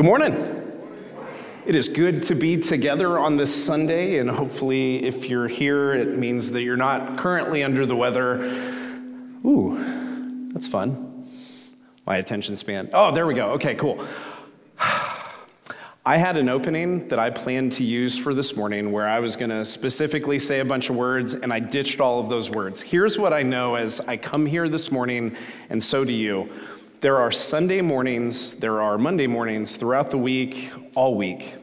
Good morning. It is good to be together on this Sunday, and hopefully, if you're here, it means that you're not currently under the weather. Ooh, that's fun. My attention span. Oh, there we go. Okay, cool. I had an opening that I planned to use for this morning where I was going to specifically say a bunch of words, and I ditched all of those words. Here's what I know as I come here this morning, and so do you. There are Sunday mornings, there are Monday mornings throughout the week, all week,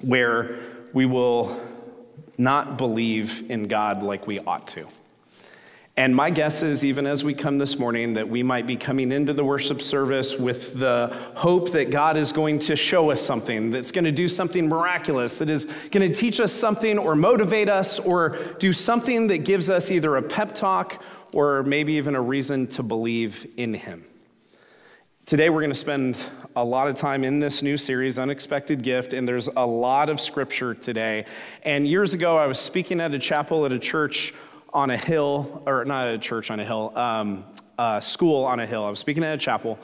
where we will not believe in God like we ought to. And my guess is, even as we come this morning, that we might be coming into the worship service with the hope that God is going to show us something, that's going to do something miraculous, that is going to teach us something or motivate us or do something that gives us either a pep talk or maybe even a reason to believe in Him. Today, we're going to spend a lot of time in this new series, Unexpected Gift, and there's a lot of scripture today. And years ago, I was speaking at a chapel at a church on a hill, or not a church on a hill, um, a school on a hill. I was speaking at a chapel.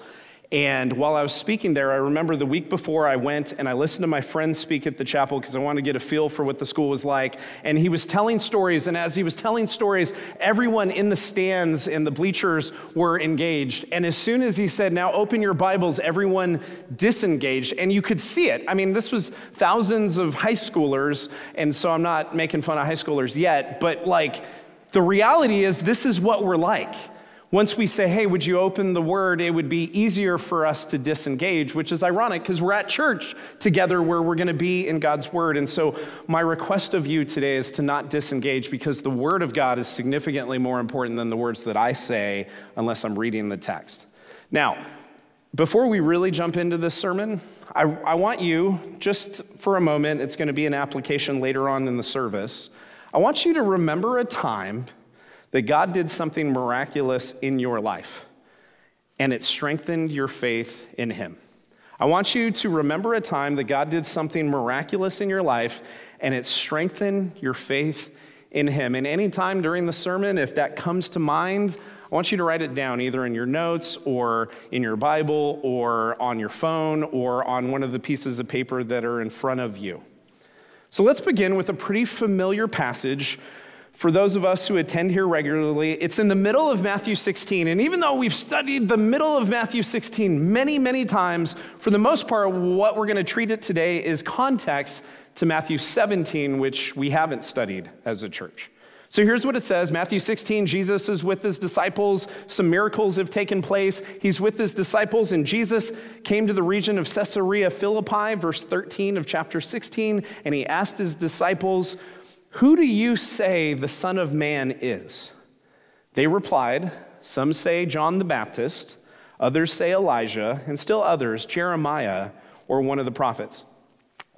And while I was speaking there, I remember the week before I went and I listened to my friend speak at the chapel because I wanted to get a feel for what the school was like. And he was telling stories. And as he was telling stories, everyone in the stands and the bleachers were engaged. And as soon as he said, Now open your Bibles, everyone disengaged. And you could see it. I mean, this was thousands of high schoolers. And so I'm not making fun of high schoolers yet. But like, the reality is, this is what we're like. Once we say, hey, would you open the word, it would be easier for us to disengage, which is ironic because we're at church together where we're going to be in God's word. And so, my request of you today is to not disengage because the word of God is significantly more important than the words that I say unless I'm reading the text. Now, before we really jump into this sermon, I, I want you, just for a moment, it's going to be an application later on in the service. I want you to remember a time that God did something miraculous in your life and it strengthened your faith in Him. I want you to remember a time that God did something miraculous in your life and it strengthened your faith in Him. And anytime during the sermon, if that comes to mind, I want you to write it down either in your notes or in your Bible or on your phone or on one of the pieces of paper that are in front of you. So let's begin with a pretty familiar passage for those of us who attend here regularly. It's in the middle of Matthew 16. And even though we've studied the middle of Matthew 16 many, many times, for the most part, what we're going to treat it today is context to Matthew 17, which we haven't studied as a church. So here's what it says Matthew 16, Jesus is with his disciples. Some miracles have taken place. He's with his disciples, and Jesus came to the region of Caesarea Philippi, verse 13 of chapter 16, and he asked his disciples, Who do you say the Son of Man is? They replied, Some say John the Baptist, others say Elijah, and still others, Jeremiah or one of the prophets.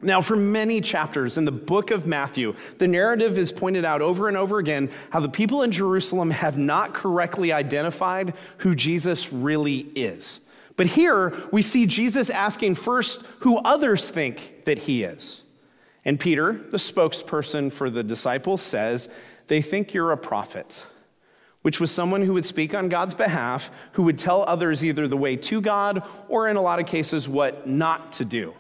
Now, for many chapters in the book of Matthew, the narrative is pointed out over and over again how the people in Jerusalem have not correctly identified who Jesus really is. But here we see Jesus asking first who others think that he is. And Peter, the spokesperson for the disciples, says, They think you're a prophet, which was someone who would speak on God's behalf, who would tell others either the way to God or, in a lot of cases, what not to do.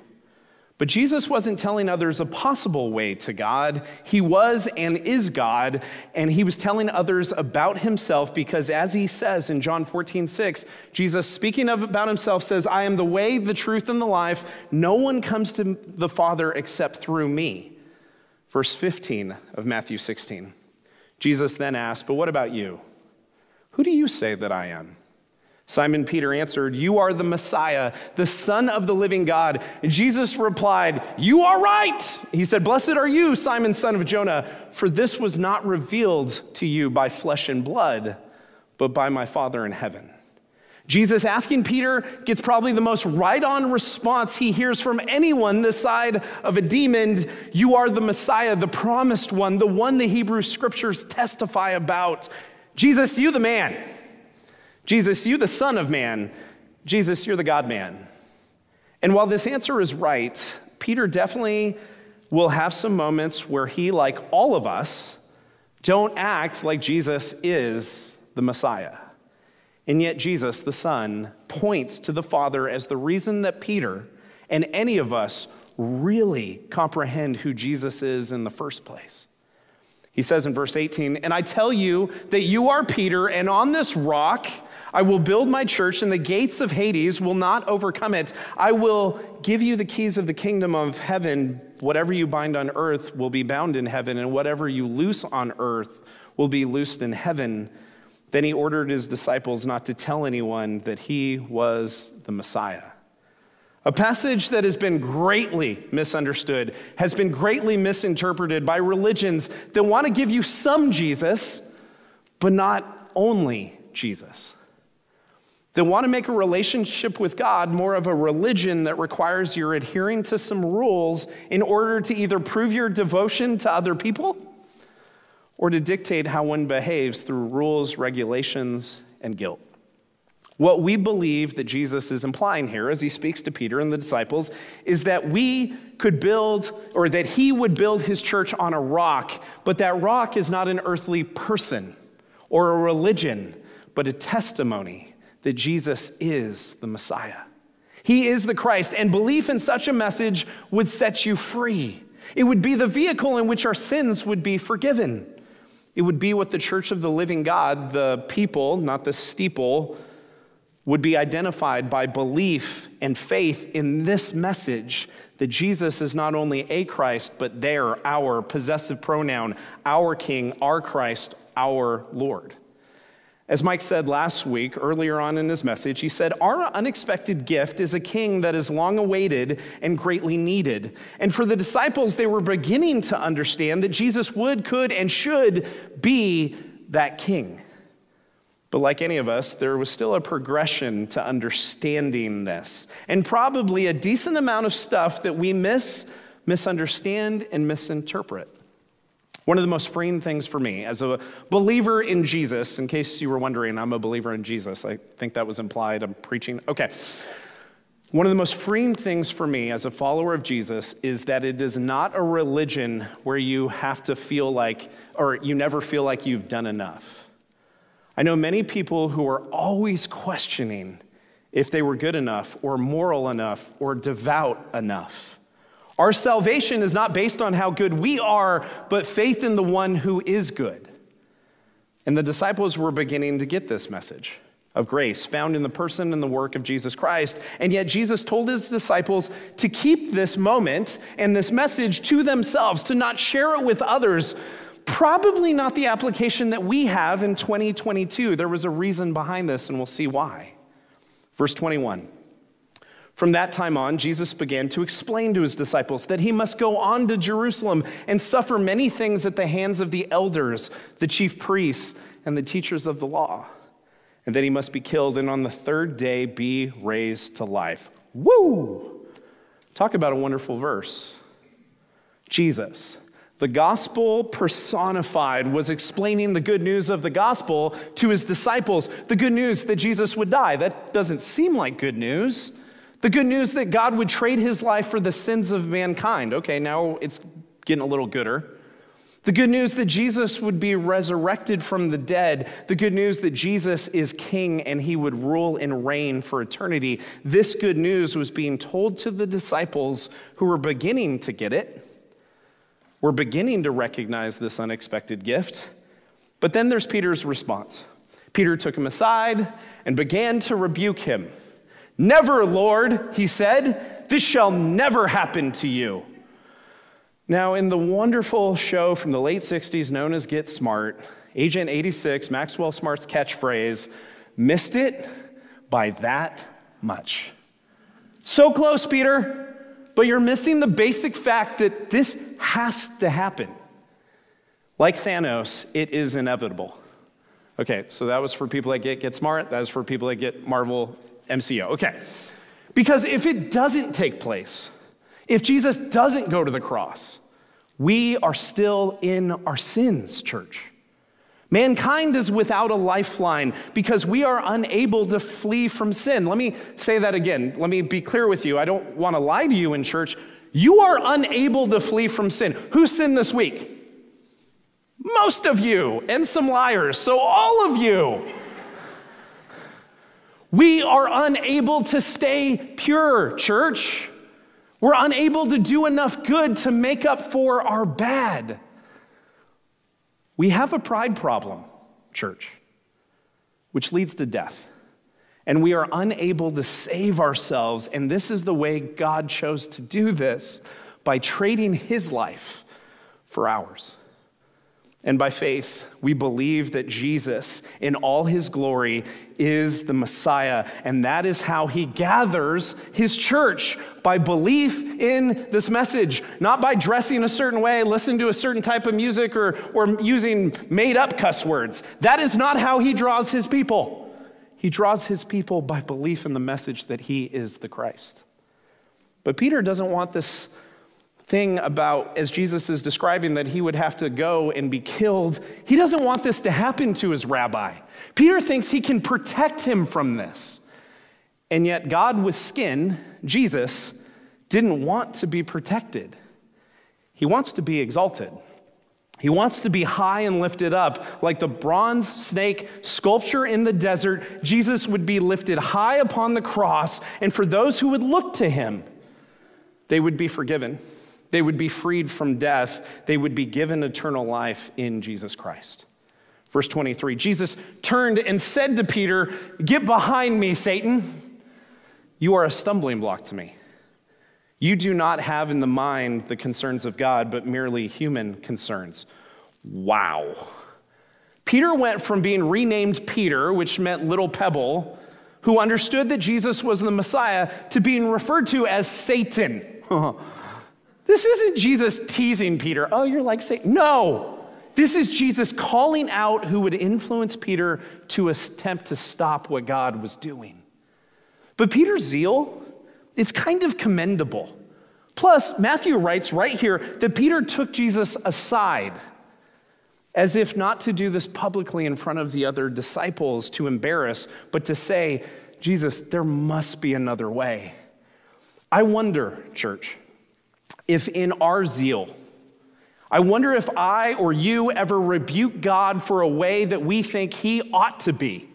But Jesus wasn't telling others a possible way to God. He was and is God, and he was telling others about himself because, as he says in John 14, 6, Jesus, speaking of about himself, says, I am the way, the truth, and the life. No one comes to the Father except through me. Verse 15 of Matthew 16. Jesus then asked, But what about you? Who do you say that I am? Simon Peter answered, You are the Messiah, the Son of the living God. And Jesus replied, You are right. He said, Blessed are you, Simon, son of Jonah, for this was not revealed to you by flesh and blood, but by my Father in heaven. Jesus asking Peter gets probably the most right on response he hears from anyone this side of a demon. You are the Messiah, the promised one, the one the Hebrew scriptures testify about. Jesus, you the man. Jesus, you the Son of Man. Jesus, you're the God man. And while this answer is right, Peter definitely will have some moments where he, like all of us, don't act like Jesus is the Messiah. And yet, Jesus, the Son, points to the Father as the reason that Peter and any of us really comprehend who Jesus is in the first place. He says in verse 18, And I tell you that you are Peter, and on this rock I will build my church, and the gates of Hades will not overcome it. I will give you the keys of the kingdom of heaven. Whatever you bind on earth will be bound in heaven, and whatever you loose on earth will be loosed in heaven. Then he ordered his disciples not to tell anyone that he was the Messiah. A passage that has been greatly misunderstood, has been greatly misinterpreted by religions that want to give you some Jesus, but not only Jesus. They want to make a relationship with God more of a religion that requires your adhering to some rules in order to either prove your devotion to other people or to dictate how one behaves through rules, regulations, and guilt. What we believe that Jesus is implying here as he speaks to Peter and the disciples is that we could build, or that he would build his church on a rock, but that rock is not an earthly person or a religion, but a testimony that Jesus is the Messiah. He is the Christ, and belief in such a message would set you free. It would be the vehicle in which our sins would be forgiven. It would be what the church of the living God, the people, not the steeple, would be identified by belief and faith in this message that Jesus is not only a Christ, but their, our possessive pronoun, our King, our Christ, our Lord. As Mike said last week, earlier on in his message, he said, Our unexpected gift is a king that is long awaited and greatly needed. And for the disciples, they were beginning to understand that Jesus would, could, and should be that king. But like any of us, there was still a progression to understanding this, and probably a decent amount of stuff that we miss, misunderstand, and misinterpret. One of the most freeing things for me as a believer in Jesus, in case you were wondering, I'm a believer in Jesus. I think that was implied. I'm preaching. Okay. One of the most freeing things for me as a follower of Jesus is that it is not a religion where you have to feel like, or you never feel like you've done enough. I know many people who are always questioning if they were good enough or moral enough or devout enough. Our salvation is not based on how good we are, but faith in the one who is good. And the disciples were beginning to get this message of grace found in the person and the work of Jesus Christ. And yet, Jesus told his disciples to keep this moment and this message to themselves, to not share it with others, Probably not the application that we have in 2022. There was a reason behind this, and we'll see why. Verse 21. From that time on, Jesus began to explain to his disciples that he must go on to Jerusalem and suffer many things at the hands of the elders, the chief priests, and the teachers of the law, and that he must be killed and on the third day be raised to life. Woo! Talk about a wonderful verse. Jesus the gospel personified was explaining the good news of the gospel to his disciples, the good news that Jesus would die. That doesn't seem like good news. The good news that God would trade his life for the sins of mankind. Okay, now it's getting a little gooder. The good news that Jesus would be resurrected from the dead. The good news that Jesus is king and he would rule and reign for eternity. This good news was being told to the disciples who were beginning to get it we're beginning to recognize this unexpected gift. But then there's Peter's response. Peter took him aside and began to rebuke him. Never, Lord, he said, this shall never happen to you. Now, in the wonderful show from the late 60s known as Get Smart, Agent 86, Maxwell Smart's catchphrase, missed it by that much. So close, Peter but you're missing the basic fact that this has to happen. Like Thanos, it is inevitable. Okay, so that was for people that get Get Smart, that is for people that get Marvel MCU. Okay. Because if it doesn't take place, if Jesus doesn't go to the cross, we are still in our sins, church. Mankind is without a lifeline because we are unable to flee from sin. Let me say that again. Let me be clear with you. I don't want to lie to you in church. You are unable to flee from sin. Who sinned this week? Most of you, and some liars. So, all of you. We are unable to stay pure, church. We're unable to do enough good to make up for our bad. We have a pride problem, church, which leads to death. And we are unable to save ourselves. And this is the way God chose to do this by trading his life for ours. And by faith, we believe that Jesus, in all his glory, is the Messiah. And that is how he gathers his church by belief in this message, not by dressing a certain way, listening to a certain type of music, or, or using made up cuss words. That is not how he draws his people. He draws his people by belief in the message that he is the Christ. But Peter doesn't want this thing about, as Jesus is describing, that he would have to go and be killed. He doesn't want this to happen to his rabbi. Peter thinks he can protect him from this. And yet, God with skin, Jesus, didn't want to be protected. He wants to be exalted. He wants to be high and lifted up. Like the bronze snake sculpture in the desert, Jesus would be lifted high upon the cross, and for those who would look to him, they would be forgiven. They would be freed from death. They would be given eternal life in Jesus Christ. Verse 23 Jesus turned and said to Peter, Get behind me, Satan. You are a stumbling block to me. You do not have in the mind the concerns of God, but merely human concerns. Wow. Peter went from being renamed Peter, which meant little pebble, who understood that Jesus was the Messiah, to being referred to as Satan. This isn't Jesus teasing Peter. Oh, you're like Satan. No. This is Jesus calling out who would influence Peter to attempt to stop what God was doing. But Peter's zeal, it's kind of commendable. Plus, Matthew writes right here that Peter took Jesus aside as if not to do this publicly in front of the other disciples to embarrass, but to say, Jesus, there must be another way. I wonder, church, if in our zeal, I wonder if I or you ever rebuke God for a way that we think He ought to be.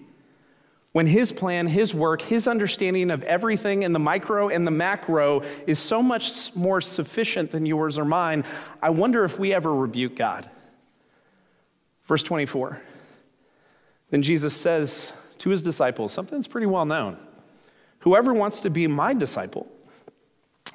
When His plan, His work, His understanding of everything in the micro and the macro is so much more sufficient than yours or mine, I wonder if we ever rebuke God. Verse 24. Then Jesus says to his disciples something that's pretty well known Whoever wants to be my disciple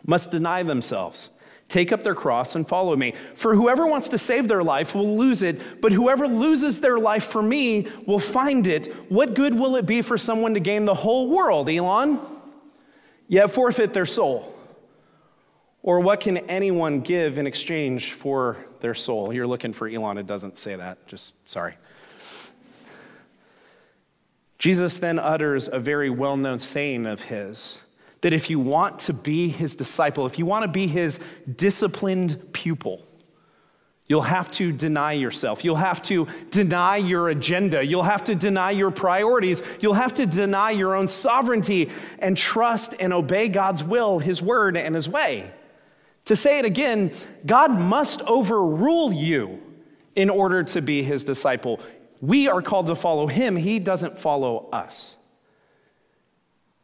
must deny themselves Take up their cross and follow me. For whoever wants to save their life will lose it, but whoever loses their life for me will find it. What good will it be for someone to gain the whole world, Elon, yet forfeit their soul? Or what can anyone give in exchange for their soul? You're looking for Elon, it doesn't say that, just sorry. Jesus then utters a very well known saying of his that if you want to be his disciple, if you want to be his disciplined pupil, You'll have to deny yourself. You'll have to deny your agenda. You'll have to deny your priorities. You'll have to deny your own sovereignty and trust and obey God's will, His word, and His way. To say it again, God must overrule you in order to be His disciple. We are called to follow Him, He doesn't follow us.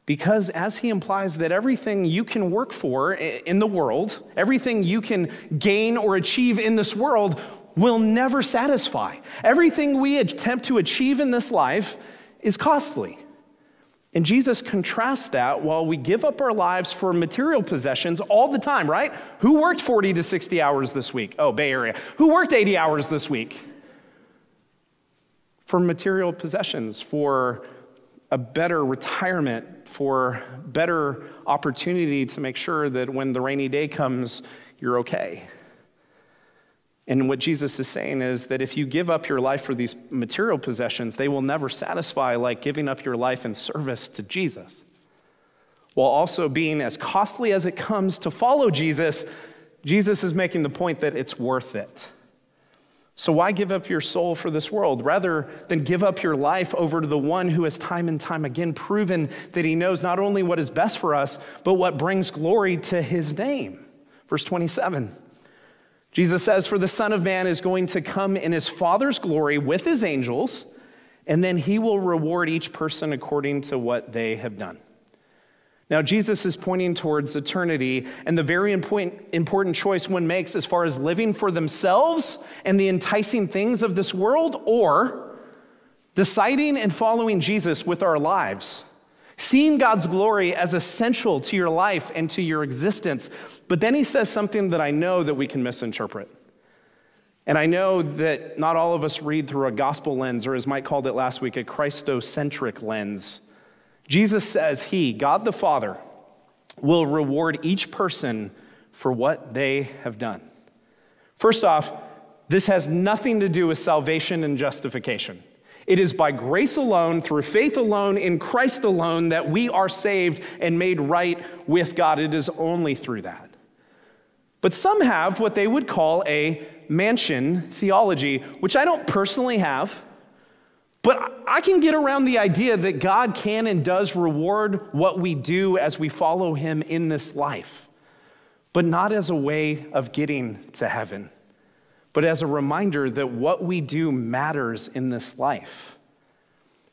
Because, as he implies, that everything you can work for in the world, everything you can gain or achieve in this world, will never satisfy. Everything we attempt to achieve in this life is costly. And Jesus contrasts that while we give up our lives for material possessions all the time, right? Who worked 40 to 60 hours this week? Oh, Bay Area. Who worked 80 hours this week? For material possessions, for a better retirement, for better opportunity to make sure that when the rainy day comes, you're okay. And what Jesus is saying is that if you give up your life for these material possessions, they will never satisfy like giving up your life in service to Jesus. While also being as costly as it comes to follow Jesus, Jesus is making the point that it's worth it. So, why give up your soul for this world rather than give up your life over to the one who has time and time again proven that he knows not only what is best for us, but what brings glory to his name? Verse 27. Jesus says, For the Son of Man is going to come in his Father's glory with his angels, and then he will reward each person according to what they have done. Now, Jesus is pointing towards eternity and the very important choice one makes as far as living for themselves and the enticing things of this world, or deciding and following Jesus with our lives, seeing God's glory as essential to your life and to your existence. But then he says something that I know that we can misinterpret. And I know that not all of us read through a gospel lens, or as Mike called it last week, a Christocentric lens. Jesus says he, God the Father, will reward each person for what they have done. First off, this has nothing to do with salvation and justification. It is by grace alone, through faith alone, in Christ alone, that we are saved and made right with God. It is only through that. But some have what they would call a mansion theology, which I don't personally have. But I can get around the idea that God can and does reward what we do as we follow Him in this life, but not as a way of getting to heaven, but as a reminder that what we do matters in this life.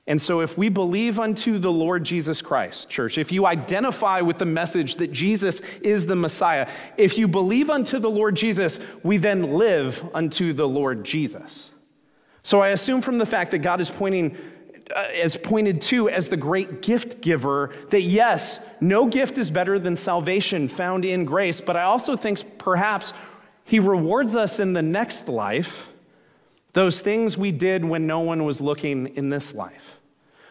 And so, if we believe unto the Lord Jesus Christ, church, if you identify with the message that Jesus is the Messiah, if you believe unto the Lord Jesus, we then live unto the Lord Jesus. So I assume from the fact that God is pointing uh, as pointed to as the great gift giver that yes, no gift is better than salvation found in grace, but I also think perhaps he rewards us in the next life those things we did when no one was looking in this life.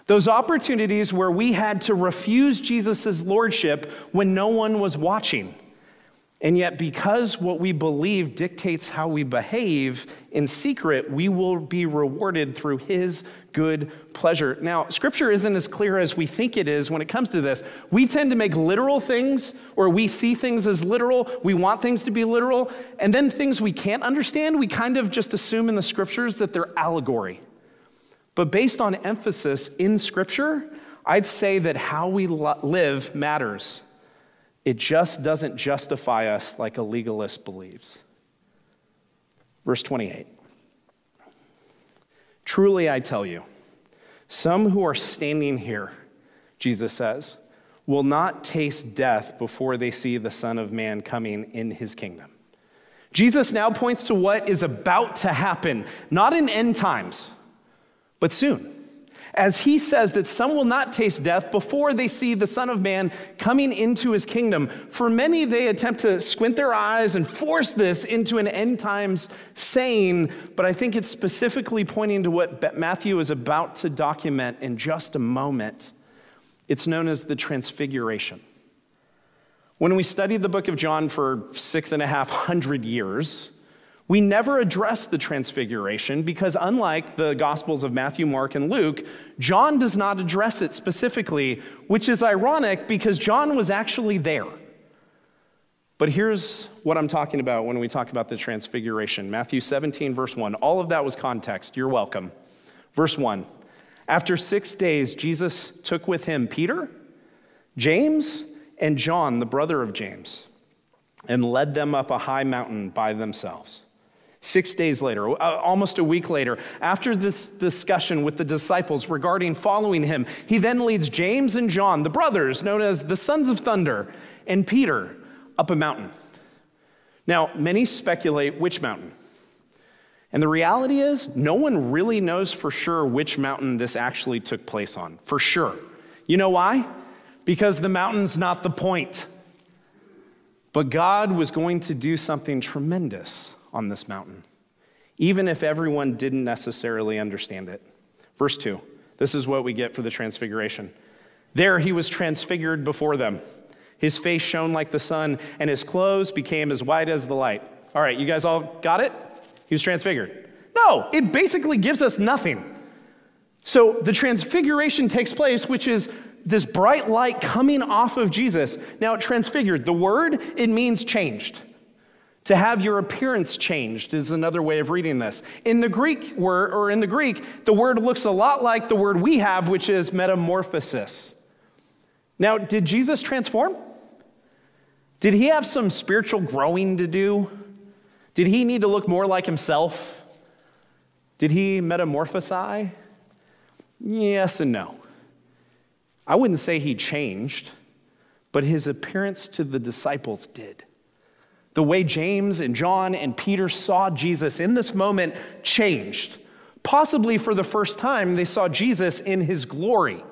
Those opportunities where we had to refuse Jesus' lordship when no one was watching. And yet, because what we believe dictates how we behave in secret, we will be rewarded through His good pleasure. Now, Scripture isn't as clear as we think it is when it comes to this. We tend to make literal things, or we see things as literal. We want things to be literal. And then things we can't understand, we kind of just assume in the Scriptures that they're allegory. But based on emphasis in Scripture, I'd say that how we live matters. It just doesn't justify us like a legalist believes. Verse 28 Truly I tell you, some who are standing here, Jesus says, will not taste death before they see the Son of Man coming in his kingdom. Jesus now points to what is about to happen, not in end times, but soon as he says that some will not taste death before they see the Son of Man coming into his kingdom. For many, they attempt to squint their eyes and force this into an end times saying, but I think it's specifically pointing to what Matthew is about to document in just a moment. It's known as the Transfiguration. When we studied the book of John for six and a half hundred years, we never address the transfiguration because, unlike the Gospels of Matthew, Mark, and Luke, John does not address it specifically, which is ironic because John was actually there. But here's what I'm talking about when we talk about the transfiguration Matthew 17, verse 1. All of that was context. You're welcome. Verse 1 After six days, Jesus took with him Peter, James, and John, the brother of James, and led them up a high mountain by themselves. Six days later, uh, almost a week later, after this discussion with the disciples regarding following him, he then leads James and John, the brothers known as the sons of thunder, and Peter up a mountain. Now, many speculate which mountain. And the reality is, no one really knows for sure which mountain this actually took place on, for sure. You know why? Because the mountain's not the point. But God was going to do something tremendous on this mountain, even if everyone didn't necessarily understand it. Verse 2 this is what we get for the transfiguration. There he was transfigured before them. His face shone like the sun, and his clothes became as white as the light. All right, you guys all got it? He was transfigured. No, it basically gives us nothing. So the transfiguration takes place, which is this bright light coming off of Jesus. Now, transfigured, the word, it means changed. To have your appearance changed is another way of reading this. In the Greek word, or in the Greek, the word looks a lot like the word we have, which is metamorphosis. Now, did Jesus transform? Did he have some spiritual growing to do? Did he need to look more like himself? Did he metamorphosize? Yes and no. I wouldn't say he changed, but his appearance to the disciples did. The way James and John and Peter saw Jesus in this moment changed. Possibly for the first time, they saw Jesus in his glory.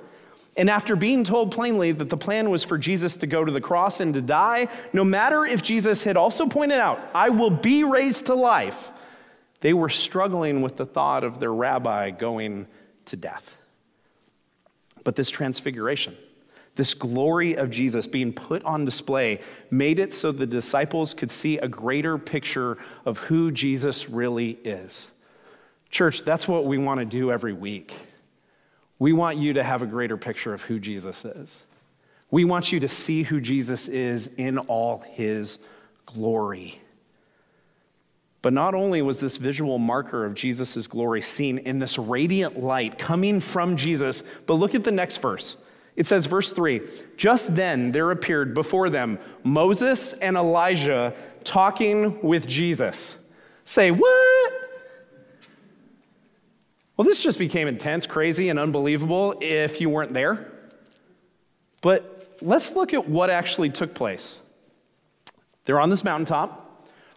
And after being told plainly that the plan was for Jesus to go to the cross and to die, no matter if Jesus had also pointed out, I will be raised to life, they were struggling with the thought of their rabbi going to death. But this transfiguration, this glory of Jesus being put on display made it so the disciples could see a greater picture of who Jesus really is. Church, that's what we want to do every week. We want you to have a greater picture of who Jesus is. We want you to see who Jesus is in all his glory. But not only was this visual marker of Jesus' glory seen in this radiant light coming from Jesus, but look at the next verse. It says, verse 3 Just then there appeared before them Moses and Elijah talking with Jesus. Say, what? Well, this just became intense, crazy, and unbelievable if you weren't there. But let's look at what actually took place. They're on this mountaintop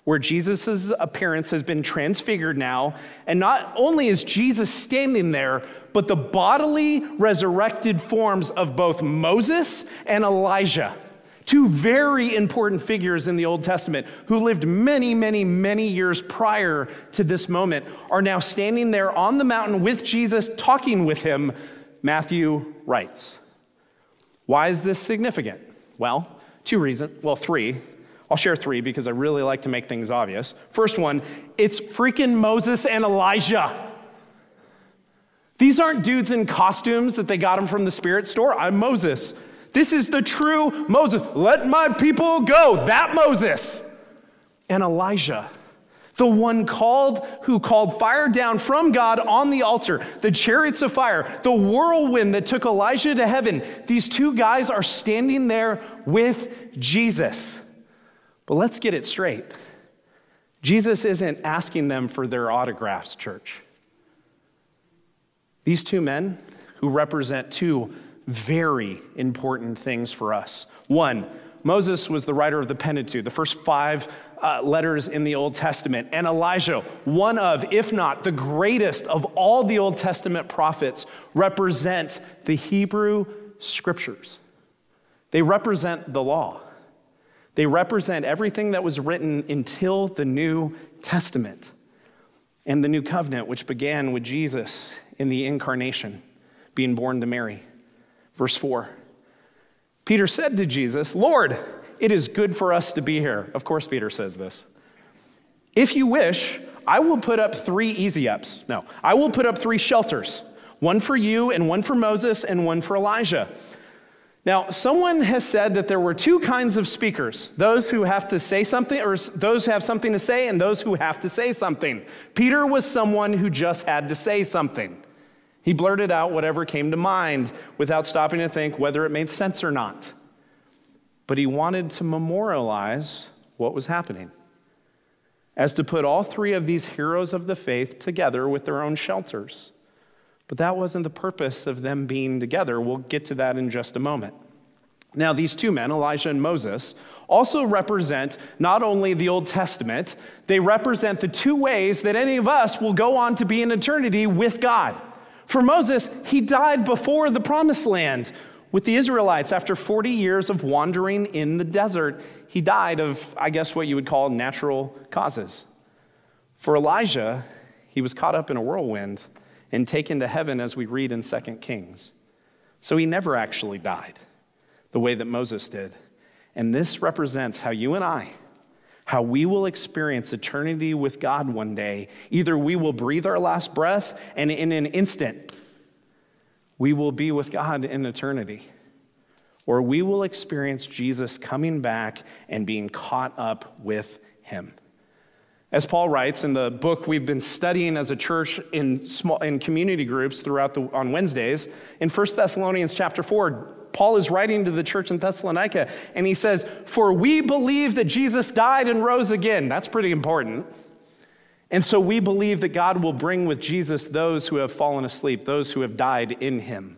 where Jesus' appearance has been transfigured now. And not only is Jesus standing there, but the bodily resurrected forms of both Moses and Elijah, two very important figures in the Old Testament who lived many, many, many years prior to this moment, are now standing there on the mountain with Jesus, talking with him, Matthew writes. Why is this significant? Well, two reasons, well, three. I'll share three because I really like to make things obvious. First one, it's freaking Moses and Elijah. These aren't dudes in costumes that they got them from the spirit store. I'm Moses. This is the true Moses. Let my people go. That Moses. And Elijah, the one called who called fire down from God on the altar, the chariots of fire, the whirlwind that took Elijah to heaven. These two guys are standing there with Jesus. But let's get it straight Jesus isn't asking them for their autographs, church. These two men who represent two very important things for us. One, Moses was the writer of the Pentateuch, the first five uh, letters in the Old Testament. And Elijah, one of, if not the greatest of all the Old Testament prophets, represent the Hebrew scriptures. They represent the law. They represent everything that was written until the New Testament and the New Covenant, which began with Jesus in the incarnation, being born to Mary. Verse 4 Peter said to Jesus, Lord, it is good for us to be here. Of course, Peter says this. If you wish, I will put up three easy ups. No, I will put up three shelters one for you, and one for Moses, and one for Elijah. Now, someone has said that there were two kinds of speakers those who have to say something, or those who have something to say, and those who have to say something. Peter was someone who just had to say something. He blurted out whatever came to mind without stopping to think whether it made sense or not. But he wanted to memorialize what was happening, as to put all three of these heroes of the faith together with their own shelters. But that wasn't the purpose of them being together. We'll get to that in just a moment. Now, these two men, Elijah and Moses, also represent not only the Old Testament, they represent the two ways that any of us will go on to be in eternity with God. For Moses, he died before the promised land with the Israelites after 40 years of wandering in the desert. He died of, I guess, what you would call natural causes. For Elijah, he was caught up in a whirlwind and taken to heaven, as we read in 2 Kings. So he never actually died the way that Moses did. And this represents how you and I, how we will experience eternity with God one day. Either we will breathe our last breath, and in an instant, we will be with God in eternity. Or we will experience Jesus coming back and being caught up with him. As Paul writes in the book we've been studying as a church in, small, in community groups throughout the, on Wednesdays, in 1 Thessalonians chapter 4, Paul is writing to the church in Thessalonica, and he says, For we believe that Jesus died and rose again. That's pretty important. And so we believe that God will bring with Jesus those who have fallen asleep, those who have died in him.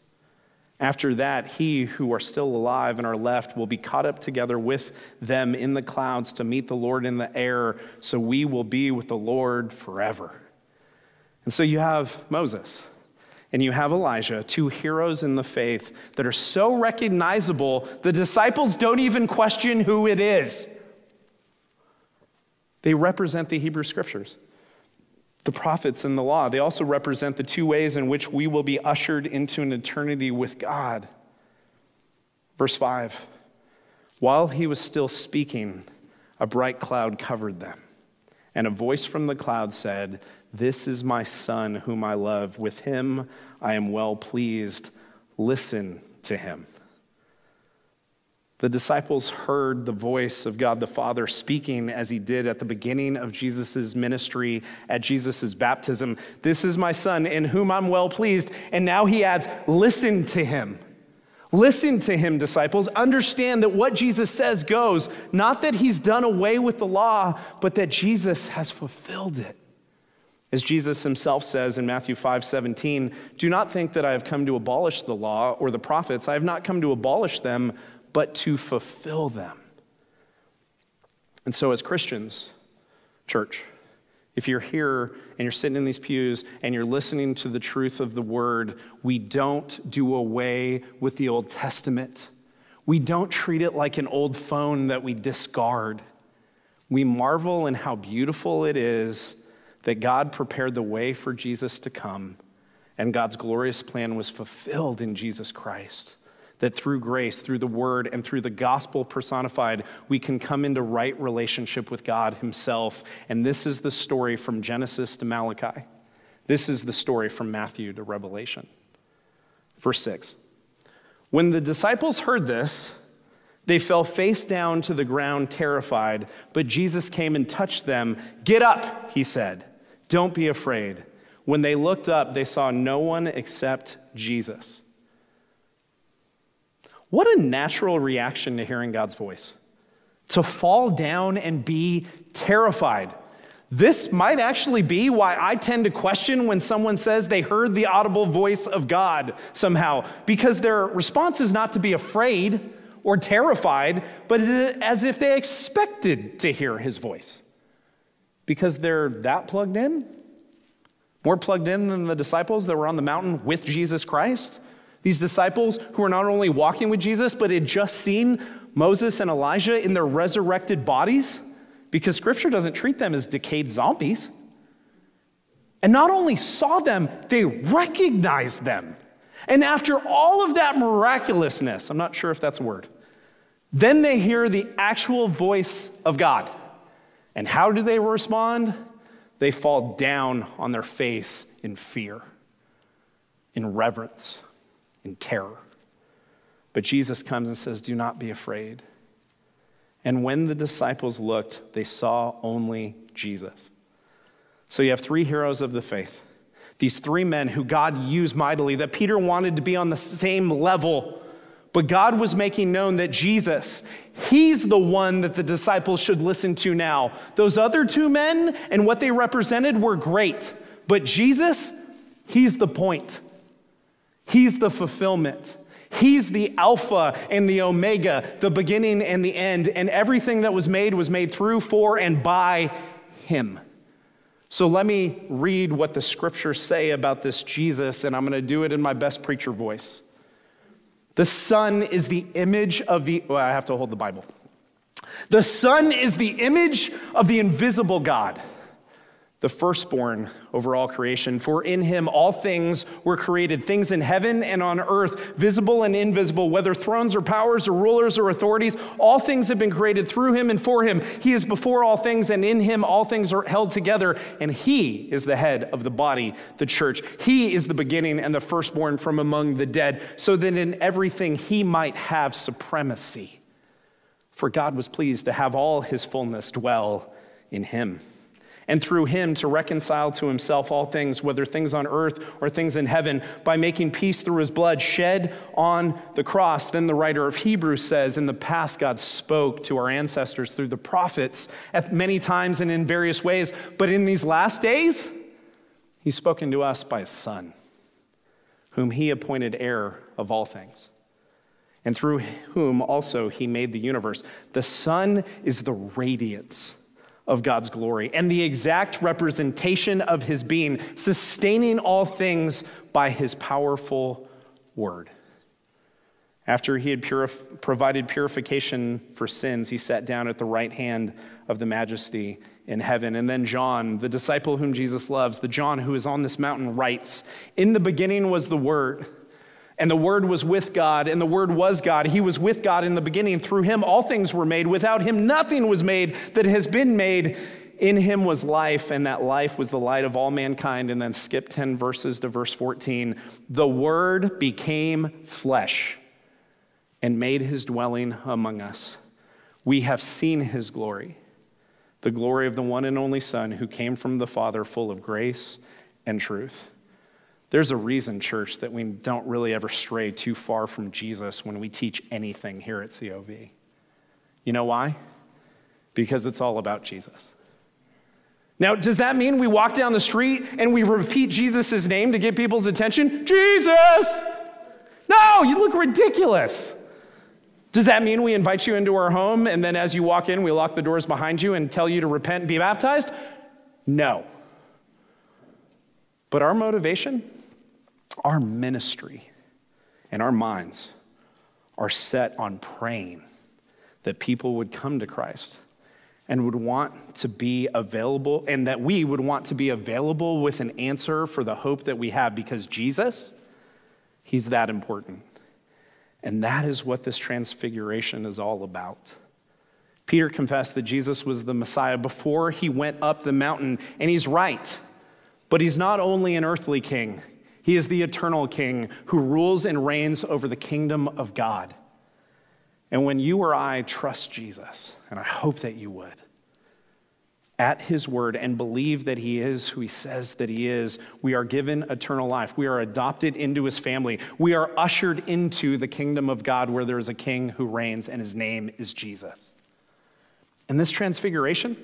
After that, he who are still alive and are left will be caught up together with them in the clouds to meet the Lord in the air, so we will be with the Lord forever. And so you have Moses and you have Elijah, two heroes in the faith that are so recognizable, the disciples don't even question who it is. They represent the Hebrew scriptures the prophets and the law. They also represent the two ways in which we will be ushered into an eternity with God. Verse 5 While he was still speaking, a bright cloud covered them, and a voice from the cloud said, This is my son whom I love. With him I am well pleased. Listen to him. The disciples heard the voice of God the Father speaking as he did at the beginning of Jesus' ministry at Jesus' baptism. This is my son in whom I'm well pleased. And now he adds, listen to him. Listen to him, disciples. Understand that what Jesus says goes, not that he's done away with the law, but that Jesus has fulfilled it. As Jesus himself says in Matthew 5 17, do not think that I have come to abolish the law or the prophets. I have not come to abolish them, but to fulfill them. And so, as Christians, church, if you're here and you're sitting in these pews and you're listening to the truth of the word, we don't do away with the Old Testament. We don't treat it like an old phone that we discard. We marvel in how beautiful it is that God prepared the way for Jesus to come, and God's glorious plan was fulfilled in Jesus Christ that through grace, through the word, and through the gospel personified, we can come into right relationship with God Himself. And this is the story from Genesis to Malachi. This is the story from Matthew to Revelation. Verse 6 When the disciples heard this, they fell face down to the ground, terrified. But Jesus came and touched them. Get up, he said. Don't be afraid. When they looked up, they saw no one except Jesus. What a natural reaction to hearing God's voice to fall down and be terrified. This might actually be why I tend to question when someone says they heard the audible voice of God somehow, because their response is not to be afraid or terrified, but as if they expected to hear his voice. Because they're that plugged in, more plugged in than the disciples that were on the mountain with Jesus Christ. These disciples who were not only walking with Jesus, but had just seen Moses and Elijah in their resurrected bodies, because scripture doesn't treat them as decayed zombies. And not only saw them, they recognized them. And after all of that miraculousness, I'm not sure if that's a word, then they hear the actual voice of God. And how do they respond? They fall down on their face in fear, in reverence in terror. But Jesus comes and says, Do not be afraid. And when the disciples looked, they saw only Jesus. So you have three heroes of the faith, these three men who God used mightily, that Peter wanted to be on the same level. But God was making known that Jesus, He's the one that the disciples should listen to now. Those other two men and what they represented were great, but Jesus, He's the point. He's the fulfillment. He's the Alpha and the Omega, the beginning and the end, and everything that was made was made through, for, and by Him. So let me read what the scriptures say about this Jesus, and I'm going to do it in my best preacher voice. The Son is the image of the, well, I have to hold the Bible. The Son is the image of the invisible God the firstborn over all creation. For in him all things were created, things in heaven and on earth, visible and invisible, whether thrones or powers or rulers or authorities, all things have been created through him and for him. He is before all things, and in him all things are held together. And he is the head of the body, the church. He is the beginning and the firstborn from among the dead, so that in everything he might have supremacy. For God was pleased to have all his fullness dwell in him and through him to reconcile to himself all things, whether things on earth or things in heaven, by making peace through his blood shed on the cross. Then the writer of Hebrews says, In the past, God spoke to our ancestors through the prophets at many times and in various ways, but in these last days, he's spoken to us by his Son, whom he appointed heir of all things and through whom also he made the universe. The Son is the radiance of God's glory and the exact representation of his being, sustaining all things by his powerful word. After he had purif- provided purification for sins, he sat down at the right hand of the majesty in heaven. And then John, the disciple whom Jesus loves, the John who is on this mountain, writes In the beginning was the Word and the Word was with God, and the Word was God. He was with God in the beginning. Through him, all things were made. Without him, nothing was made that has been made. In him was life, and that life was the light of all mankind. And then skip 10 verses to verse 14. The Word became flesh and made his dwelling among us. We have seen his glory, the glory of the one and only Son who came from the Father, full of grace and truth. There's a reason, church, that we don't really ever stray too far from Jesus when we teach anything here at COV. You know why? Because it's all about Jesus. Now, does that mean we walk down the street and we repeat Jesus' name to get people's attention? Jesus! No, you look ridiculous. Does that mean we invite you into our home and then as you walk in, we lock the doors behind you and tell you to repent and be baptized? No. But our motivation our ministry and our minds are set on praying that people would come to Christ and would want to be available, and that we would want to be available with an answer for the hope that we have because Jesus, He's that important. And that is what this transfiguration is all about. Peter confessed that Jesus was the Messiah before he went up the mountain, and he's right. But he's not only an earthly king, he is the eternal king who rules and reigns over the kingdom of God. And when you or I trust Jesus, and I hope that you would, at his word and believe that he is who he says that he is, we are given eternal life. We are adopted into his family. We are ushered into the kingdom of God where there is a king who reigns, and his name is Jesus. And this transfiguration,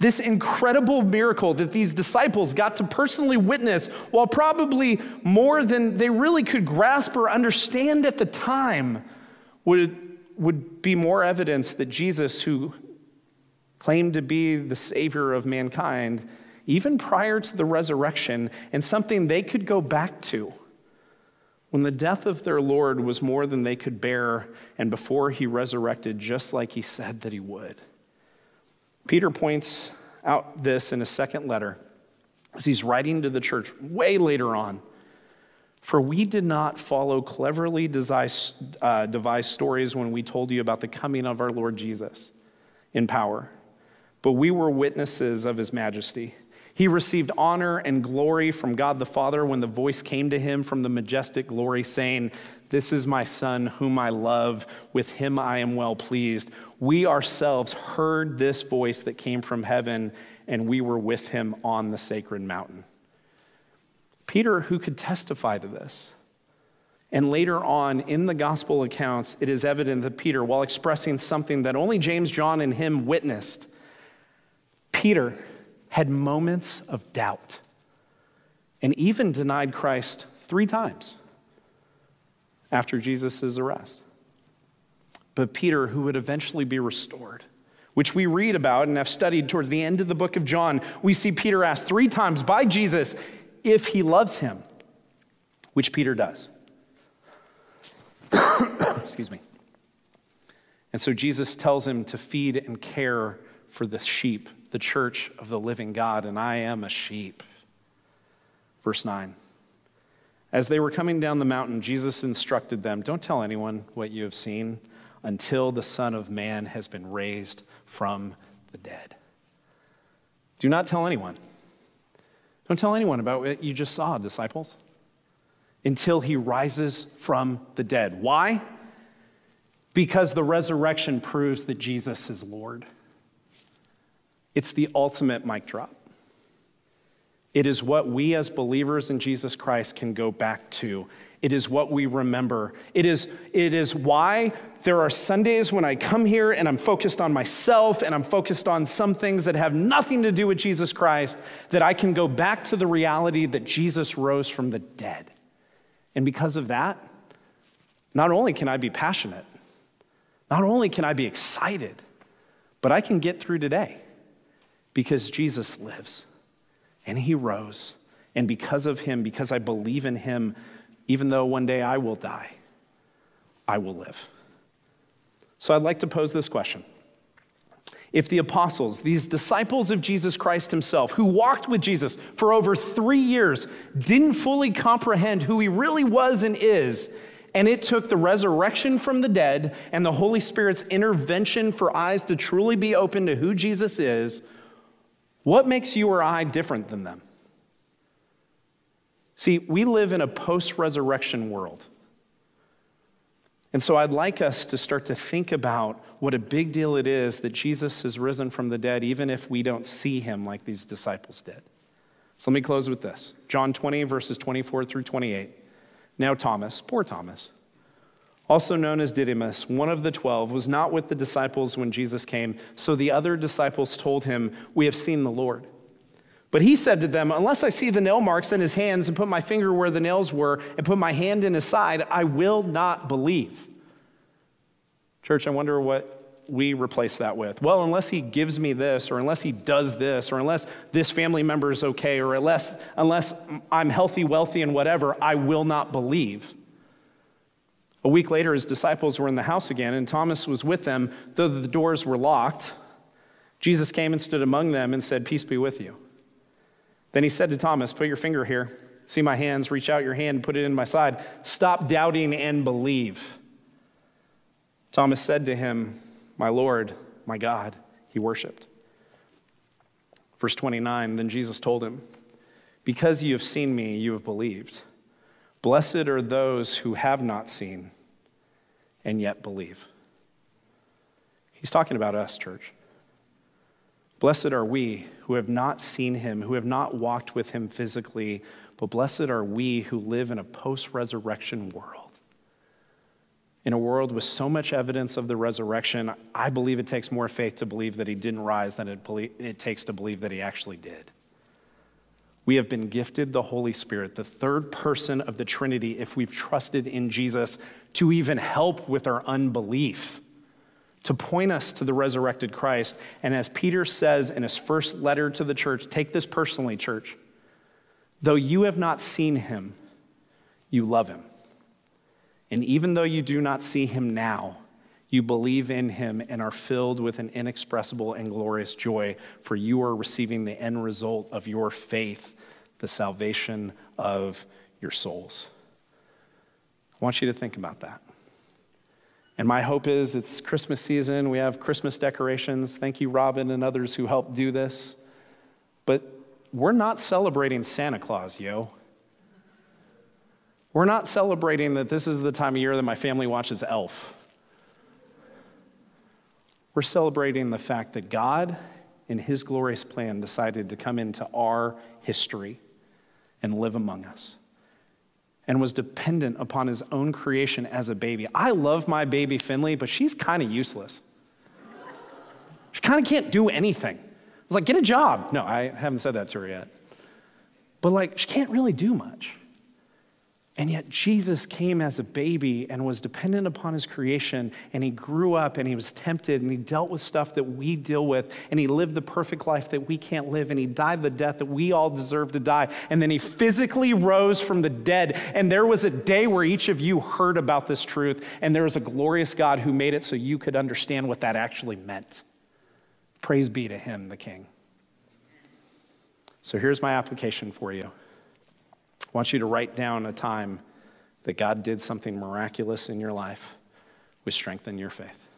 this incredible miracle that these disciples got to personally witness, while probably more than they really could grasp or understand at the time, would, would be more evidence that Jesus, who claimed to be the Savior of mankind, even prior to the resurrection, and something they could go back to. When the death of their Lord was more than they could bear, and before he resurrected, just like he said that he would. Peter points out this in his second letter as he's writing to the church way later on. For we did not follow cleverly uh, devised stories when we told you about the coming of our Lord Jesus in power, but we were witnesses of his majesty. He received honor and glory from God the Father when the voice came to him from the majestic glory, saying, This is my Son, whom I love. With him I am well pleased. We ourselves heard this voice that came from heaven, and we were with him on the sacred mountain. Peter, who could testify to this, and later on in the gospel accounts, it is evident that Peter, while expressing something that only James, John, and him witnessed, Peter, had moments of doubt and even denied Christ three times after Jesus' arrest. But Peter, who would eventually be restored, which we read about and have studied towards the end of the book of John, we see Peter asked three times by Jesus if he loves him, which Peter does. Excuse me. And so Jesus tells him to feed and care for the sheep the church of the living God, and I am a sheep. Verse 9. As they were coming down the mountain, Jesus instructed them Don't tell anyone what you have seen until the Son of Man has been raised from the dead. Do not tell anyone. Don't tell anyone about what you just saw, disciples, until he rises from the dead. Why? Because the resurrection proves that Jesus is Lord. It's the ultimate mic drop. It is what we as believers in Jesus Christ can go back to. It is what we remember. It is, it is why there are Sundays when I come here and I'm focused on myself and I'm focused on some things that have nothing to do with Jesus Christ, that I can go back to the reality that Jesus rose from the dead. And because of that, not only can I be passionate, not only can I be excited, but I can get through today because Jesus lives and he rose. And because of him, because I believe in him, even though one day I will die, I will live. So I'd like to pose this question. If the apostles, these disciples of Jesus Christ himself, who walked with Jesus for over three years, didn't fully comprehend who he really was and is, and it took the resurrection from the dead and the Holy Spirit's intervention for eyes to truly be open to who Jesus is, what makes you or I different than them? See, we live in a post resurrection world. And so I'd like us to start to think about what a big deal it is that Jesus has risen from the dead, even if we don't see him like these disciples did. So let me close with this John 20, verses 24 through 28. Now, Thomas, poor Thomas, also known as Didymus, one of the twelve, was not with the disciples when Jesus came. So the other disciples told him, We have seen the Lord. But he said to them, Unless I see the nail marks in his hands and put my finger where the nails were and put my hand in his side, I will not believe. Church, I wonder what we replace that with. Well, unless he gives me this, or unless he does this, or unless this family member is okay, or unless, unless I'm healthy, wealthy, and whatever, I will not believe. A week later, his disciples were in the house again, and Thomas was with them, though the doors were locked. Jesus came and stood among them and said, Peace be with you. Then he said to Thomas, Put your finger here. See my hands. Reach out your hand, put it in my side. Stop doubting and believe. Thomas said to him, My Lord, my God. He worshiped. Verse 29 Then Jesus told him, Because you have seen me, you have believed. Blessed are those who have not seen and yet believe. He's talking about us, church. Blessed are we who have not seen him, who have not walked with him physically, but blessed are we who live in a post resurrection world. In a world with so much evidence of the resurrection, I believe it takes more faith to believe that he didn't rise than it, it takes to believe that he actually did. We have been gifted the Holy Spirit, the third person of the Trinity, if we've trusted in Jesus to even help with our unbelief to point us to the resurrected Christ. And as Peter says in his first letter to the church, take this personally, church. Though you have not seen him, you love him. And even though you do not see him now, you believe in him and are filled with an inexpressible and glorious joy, for you are receiving the end result of your faith, the salvation of your souls. I want you to think about that. And my hope is it's Christmas season. We have Christmas decorations. Thank you, Robin, and others who helped do this. But we're not celebrating Santa Claus, yo. We're not celebrating that this is the time of year that my family watches Elf. We're celebrating the fact that God, in His glorious plan, decided to come into our history and live among us and was dependent upon his own creation as a baby. I love my baby Finley, but she's kind of useless. She kind of can't do anything. I was like, get a job. No, I haven't said that to her yet. But like, she can't really do much. And yet, Jesus came as a baby and was dependent upon his creation, and he grew up and he was tempted and he dealt with stuff that we deal with, and he lived the perfect life that we can't live, and he died the death that we all deserve to die. And then he physically rose from the dead. And there was a day where each of you heard about this truth, and there was a glorious God who made it so you could understand what that actually meant. Praise be to him, the King. So here's my application for you. I want you to write down a time that God did something miraculous in your life which strengthened your faith.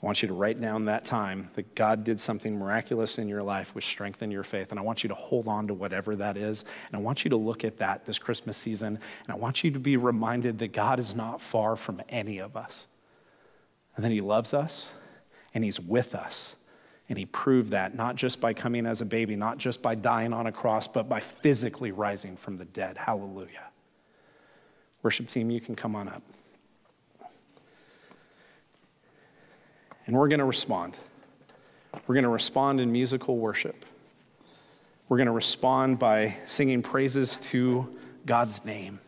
I want you to write down that time that God did something miraculous in your life which strengthened your faith. And I want you to hold on to whatever that is. And I want you to look at that this Christmas season. And I want you to be reminded that God is not far from any of us. And that He loves us and He's with us And he proved that not just by coming as a baby, not just by dying on a cross, but by physically rising from the dead. Hallelujah. Worship team, you can come on up. And we're going to respond. We're going to respond in musical worship. We're going to respond by singing praises to God's name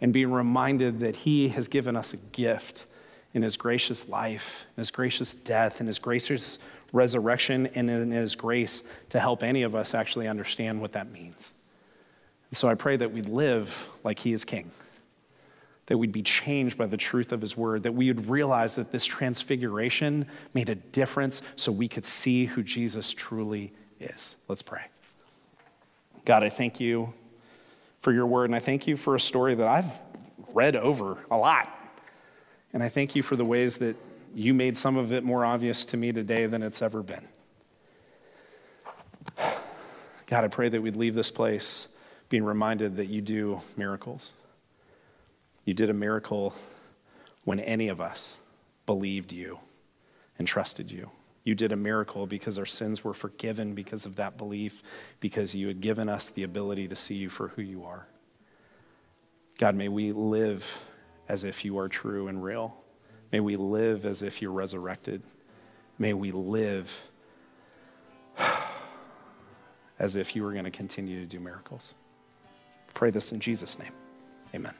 and being reminded that He has given us a gift in His gracious life, in His gracious death, in His gracious resurrection, and in His grace to help any of us actually understand what that means. And so I pray that we live like He is King, that we'd be changed by the truth of His word, that we would realize that this transfiguration made a difference so we could see who Jesus truly is. Let's pray. God, I thank you for your word, and I thank you for a story that I've read over a lot. And I thank you for the ways that you made some of it more obvious to me today than it's ever been. God, I pray that we'd leave this place being reminded that you do miracles. You did a miracle when any of us believed you and trusted you. You did a miracle because our sins were forgiven because of that belief, because you had given us the ability to see you for who you are. God, may we live as if you are true and real. May we live as if you're resurrected. May we live as if you were going to continue to do miracles. Pray this in Jesus' name. Amen.